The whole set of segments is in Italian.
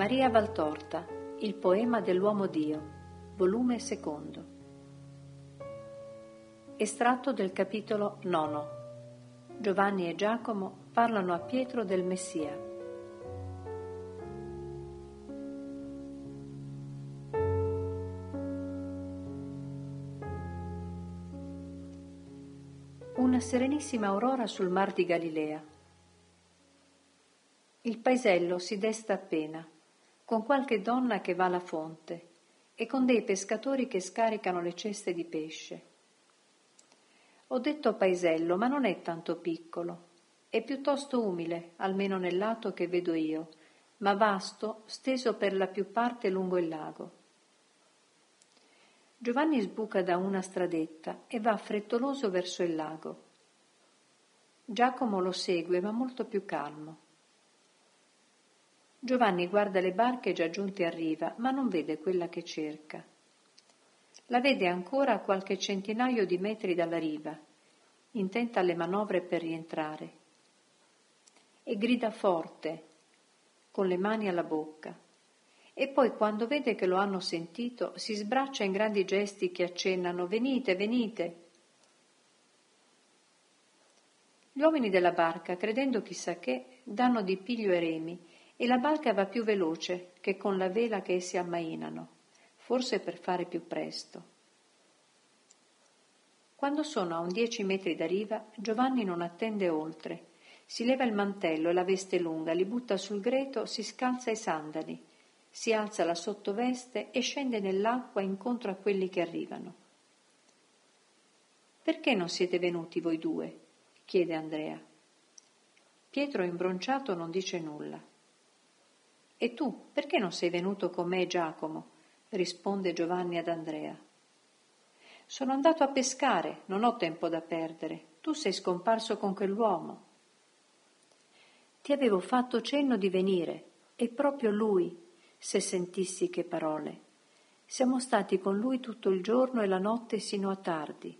Maria Valtorta, Il poema dell'uomo Dio, volume secondo. Estratto del capitolo nono. Giovanni e Giacomo parlano a Pietro del Messia. Una serenissima aurora sul mar di Galilea. Il paesello si desta appena con qualche donna che va alla fonte e con dei pescatori che scaricano le ceste di pesce. Ho detto paesello, ma non è tanto piccolo, è piuttosto umile, almeno nel lato che vedo io, ma vasto, steso per la più parte lungo il lago. Giovanni sbuca da una stradetta e va frettoloso verso il lago. Giacomo lo segue, ma molto più calmo. Giovanni guarda le barche già giunte a riva, ma non vede quella che cerca. La vede ancora a qualche centinaio di metri dalla riva, intenta alle manovre per rientrare. E grida forte, con le mani alla bocca. E poi, quando vede che lo hanno sentito, si sbraccia in grandi gesti che accennano Venite, venite. Gli uomini della barca, credendo chissà che, danno di piglio ai remi e la barca va più veloce che con la vela che essi ammainano, forse per fare più presto. Quando sono a un dieci metri da riva, Giovanni non attende oltre. Si leva il mantello e la veste lunga, li butta sul greto, si scalza i sandali, si alza la sottoveste e scende nell'acqua incontro a quelli che arrivano. Perché non siete venuti voi due? chiede Andrea. Pietro imbronciato non dice nulla. E tu, perché non sei venuto con me, Giacomo? risponde Giovanni ad Andrea. Sono andato a pescare, non ho tempo da perdere. Tu sei scomparso con quell'uomo. Ti avevo fatto cenno di venire, e proprio lui, se sentissi che parole. Siamo stati con lui tutto il giorno e la notte sino a tardi.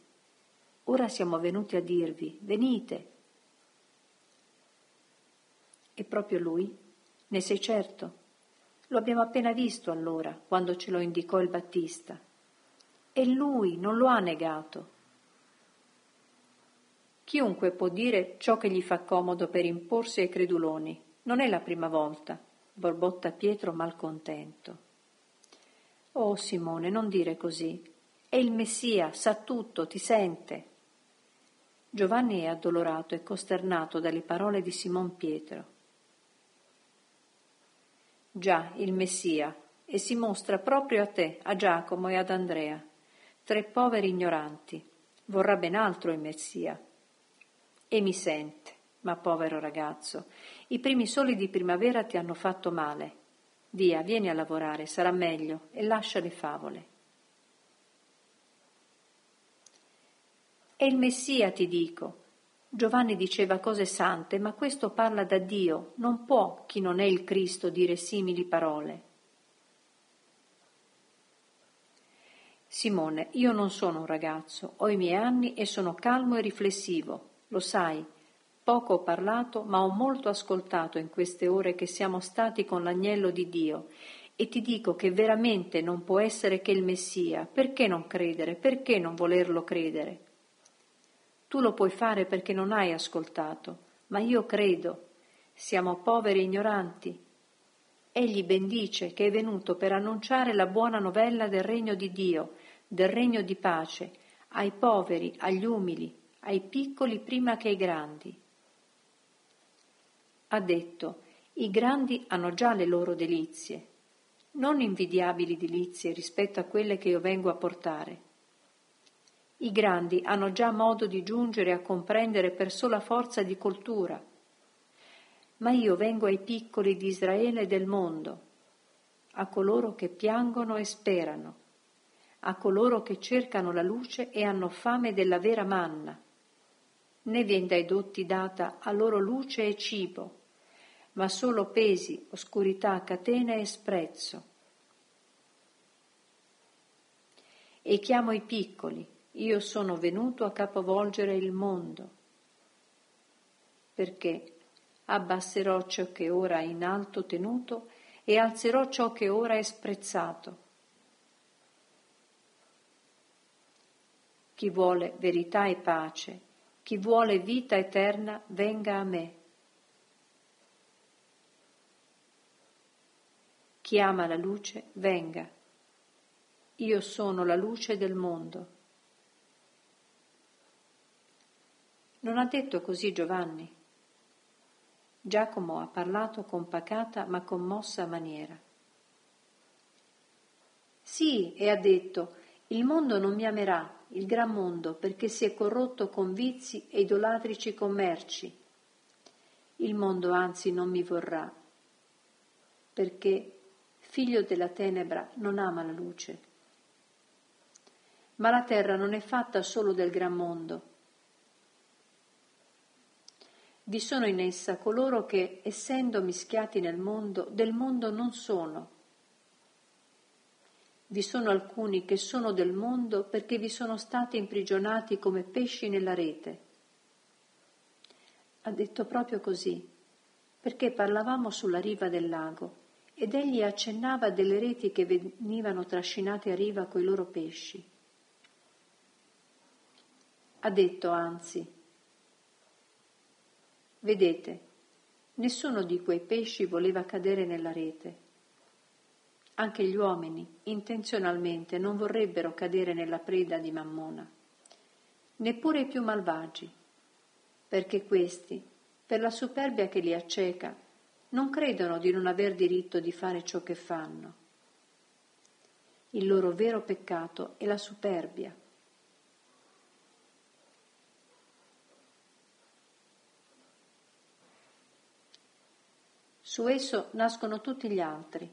Ora siamo venuti a dirvi, venite. E proprio lui ne sei certo? Lo abbiamo appena visto allora, quando ce lo indicò il Battista. E lui non lo ha negato. Chiunque può dire ciò che gli fa comodo per imporsi ai creduloni. Non è la prima volta, borbotta Pietro malcontento. Oh Simone, non dire così. È il Messia, sa tutto, ti sente. Giovanni è addolorato e costernato dalle parole di Simon Pietro. Già, il Messia, e si mostra proprio a te, a Giacomo e ad Andrea, tre poveri ignoranti. Vorrà ben altro il Messia. E mi sente, ma povero ragazzo, i primi soli di primavera ti hanno fatto male. Via, vieni a lavorare, sarà meglio, e lascia le favole. È il Messia, ti dico, Giovanni diceva cose sante, ma questo parla da Dio, non può chi non è il Cristo dire simili parole. Simone, io non sono un ragazzo, ho i miei anni e sono calmo e riflessivo, lo sai. Poco ho parlato, ma ho molto ascoltato in queste ore che siamo stati con l'agnello di Dio e ti dico che veramente non può essere che il Messia. Perché non credere? Perché non volerlo credere? Tu lo puoi fare perché non hai ascoltato, ma io credo. Siamo poveri e ignoranti. Egli bendice che è venuto per annunciare la buona novella del regno di Dio, del regno di pace, ai poveri, agli umili, ai piccoli prima che ai grandi. Ha detto, i grandi hanno già le loro delizie, non invidiabili delizie rispetto a quelle che io vengo a portare. I grandi hanno già modo di giungere a comprendere per sola forza di coltura. Ma io vengo ai piccoli di Israele e del mondo, a coloro che piangono e sperano, a coloro che cercano la luce e hanno fame della vera manna. Né vien dai dotti data a loro luce e cibo, ma solo pesi, oscurità, catene e sprezzo. E chiamo i piccoli, io sono venuto a capovolgere il mondo, perché abbasserò ciò che ora è in alto tenuto e alzerò ciò che ora è sprezzato. Chi vuole verità e pace, chi vuole vita eterna, venga a me. Chi ama la luce, venga. Io sono la luce del mondo. Non ha detto così Giovanni? Giacomo ha parlato con pacata ma commossa maniera. Sì, e ha detto, il mondo non mi amerà, il gran mondo, perché si è corrotto con vizi e idolatrici commerci. Il mondo anzi non mi vorrà, perché figlio della tenebra non ama la luce. Ma la terra non è fatta solo del gran mondo, vi sono in essa coloro che, essendo mischiati nel mondo, del mondo non sono. Vi sono alcuni che sono del mondo perché vi sono stati imprigionati come pesci nella rete. Ha detto proprio così, perché parlavamo sulla riva del lago ed egli accennava delle reti che venivano trascinate a riva coi loro pesci. Ha detto anzi, Vedete, nessuno di quei pesci voleva cadere nella rete. Anche gli uomini, intenzionalmente, non vorrebbero cadere nella preda di Mammona, neppure i più malvagi, perché questi, per la superbia che li acceca, non credono di non aver diritto di fare ciò che fanno. Il loro vero peccato è la superbia Su esso nascono tutti gli altri,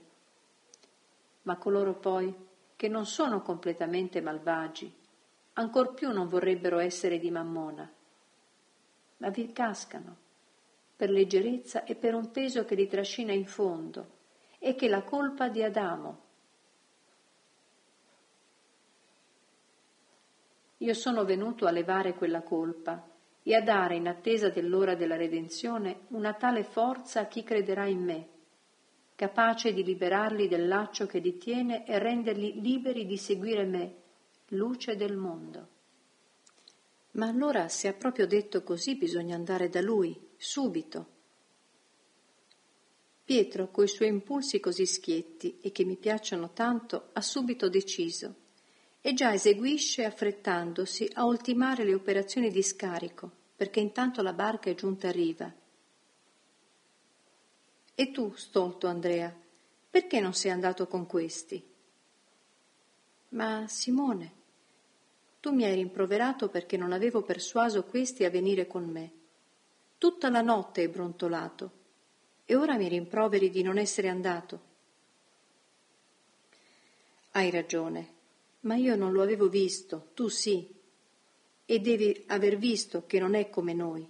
ma coloro poi che non sono completamente malvagi, ancor più non vorrebbero essere di mammona, ma vi cascano per leggerezza e per un peso che li trascina in fondo e che è la colpa di Adamo. Io sono venuto a levare quella colpa e a dare in attesa dell'ora della redenzione una tale forza a chi crederà in me, capace di liberarli del laccio che li tiene e renderli liberi di seguire me, luce del mondo. Ma allora se ha proprio detto così bisogna andare da lui, subito. Pietro, coi suoi impulsi così schietti e che mi piacciono tanto, ha subito deciso e già eseguisce affrettandosi a ultimare le operazioni di scarico, perché intanto la barca è giunta a riva. E tu, stolto Andrea, perché non sei andato con questi? Ma Simone, tu mi hai rimproverato perché non avevo persuaso questi a venire con me. Tutta la notte hai brontolato e ora mi rimproveri di non essere andato. Hai ragione, ma io non lo avevo visto, tu sì, e devi aver visto che non è come noi.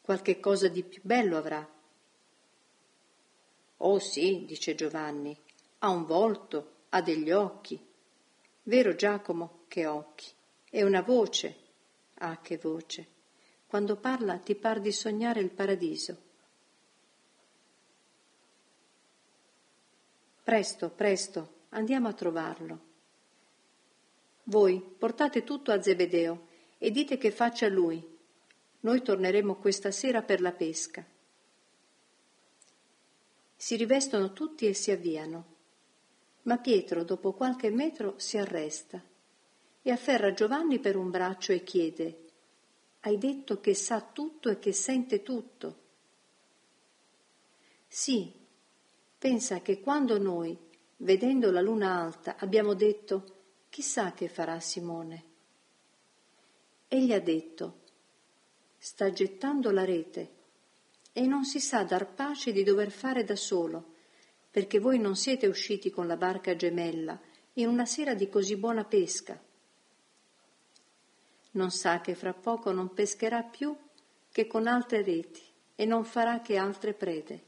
Qualche cosa di più bello avrà. Oh sì, dice Giovanni, ha un volto, ha degli occhi. Vero Giacomo, che occhi. E una voce. Ah, che voce. Quando parla ti par di sognare il paradiso. Presto, presto, andiamo a trovarlo. Voi portate tutto a Zebedeo e dite che faccia lui. Noi torneremo questa sera per la pesca. Si rivestono tutti e si avviano, ma Pietro dopo qualche metro si arresta e afferra Giovanni per un braccio e chiede Hai detto che sa tutto e che sente tutto? Sì, pensa che quando noi, vedendo la luna alta, abbiamo detto Chissà che farà Simone. Egli ha detto, sta gettando la rete e non si sa dar pace di dover fare da solo, perché voi non siete usciti con la barca gemella in una sera di così buona pesca. Non sa che fra poco non pescherà più che con altre reti e non farà che altre prede.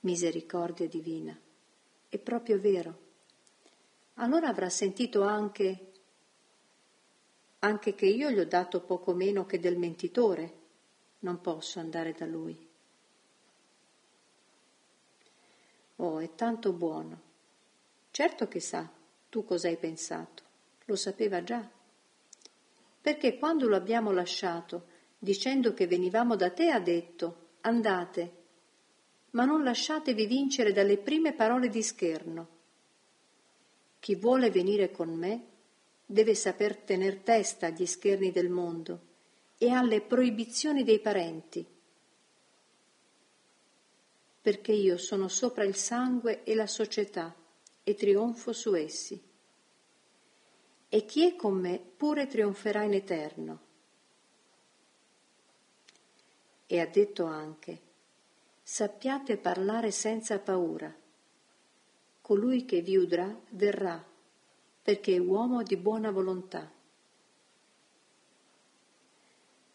Misericordia divina, è proprio vero allora avrà sentito anche, anche che io gli ho dato poco meno che del mentitore, non posso andare da lui. Oh, è tanto buono. Certo che sa tu cosa hai pensato, lo sapeva già. Perché quando lo abbiamo lasciato, dicendo che venivamo da te, ha detto, andate, ma non lasciatevi vincere dalle prime parole di scherno. Chi vuole venire con me deve saper tener testa agli scherni del mondo e alle proibizioni dei parenti, perché io sono sopra il sangue e la società e trionfo su essi. E chi è con me pure trionferà in eterno. E ha detto anche, sappiate parlare senza paura. Colui che vi udrà verrà perché è uomo di buona volontà.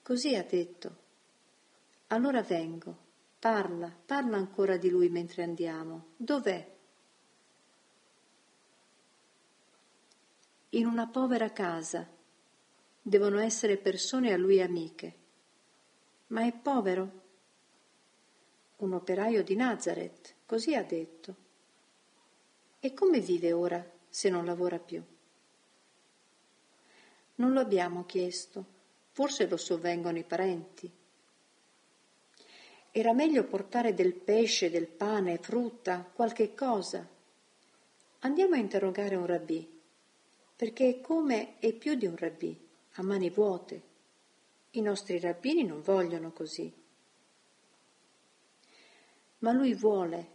Così ha detto. Allora vengo, parla, parla ancora di lui mentre andiamo. Dov'è? In una povera casa. Devono essere persone a lui amiche. Ma è povero? Un operaio di Nazareth, così ha detto. E come vive ora se non lavora più? Non lo abbiamo chiesto, forse lo sovvengono i parenti. Era meglio portare del pesce, del pane, frutta, qualche cosa. Andiamo a interrogare un rabbì, perché è come è più di un rabbì, a mani vuote. I nostri rabbini non vogliono così. Ma lui vuole.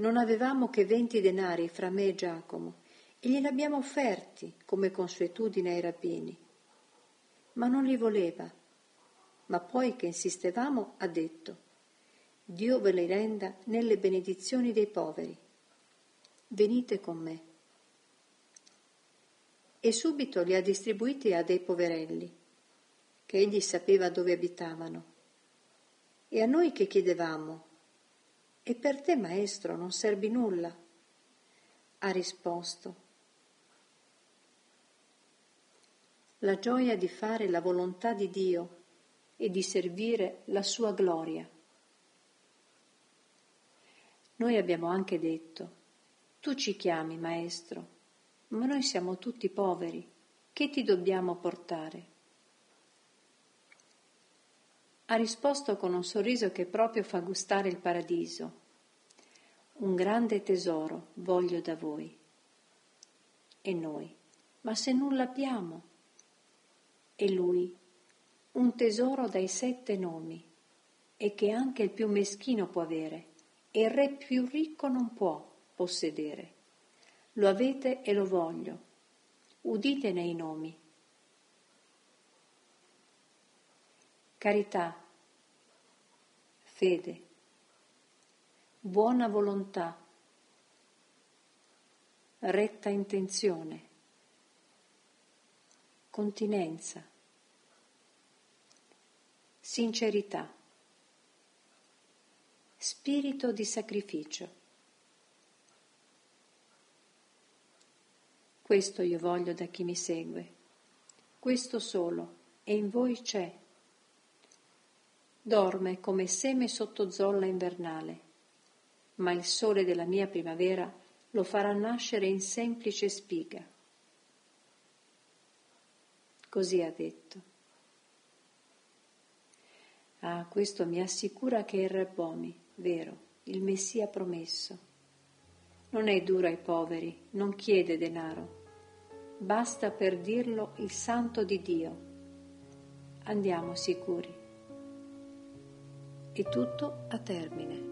Non avevamo che venti denari fra me e Giacomo e gliel'abbiamo offerti come consuetudine ai rabbini. Ma non li voleva. Ma poi che insistevamo ha detto, Dio ve li renda nelle benedizioni dei poveri. Venite con me. E subito li ha distribuiti a dei poverelli, che egli sapeva dove abitavano. E a noi che chiedevamo, e per te, maestro, non servi nulla? Ha risposto, la gioia di fare la volontà di Dio e di servire la sua gloria. Noi abbiamo anche detto, tu ci chiami maestro, ma noi siamo tutti poveri, che ti dobbiamo portare? Ha risposto con un sorriso che proprio fa gustare il paradiso. Un grande tesoro voglio da voi. E noi, ma se nulla abbiamo? e lui, un tesoro dai sette nomi, e che anche il più meschino può avere, e il re più ricco non può possedere. Lo avete e lo voglio. Uditene i nomi. Carità, fede, buona volontà, retta intenzione, continenza, sincerità, spirito di sacrificio. Questo io voglio da chi mi segue, questo solo, e in voi c'è. Dorme come seme sotto zolla invernale, ma il sole della mia primavera lo farà nascere in semplice spiga. Così ha detto. Ah, questo mi assicura che è il Rabbomi, vero, il Messia promesso. Non è duro ai poveri, non chiede denaro. Basta per dirlo il santo di Dio. Andiamo sicuri. E tutto a termine.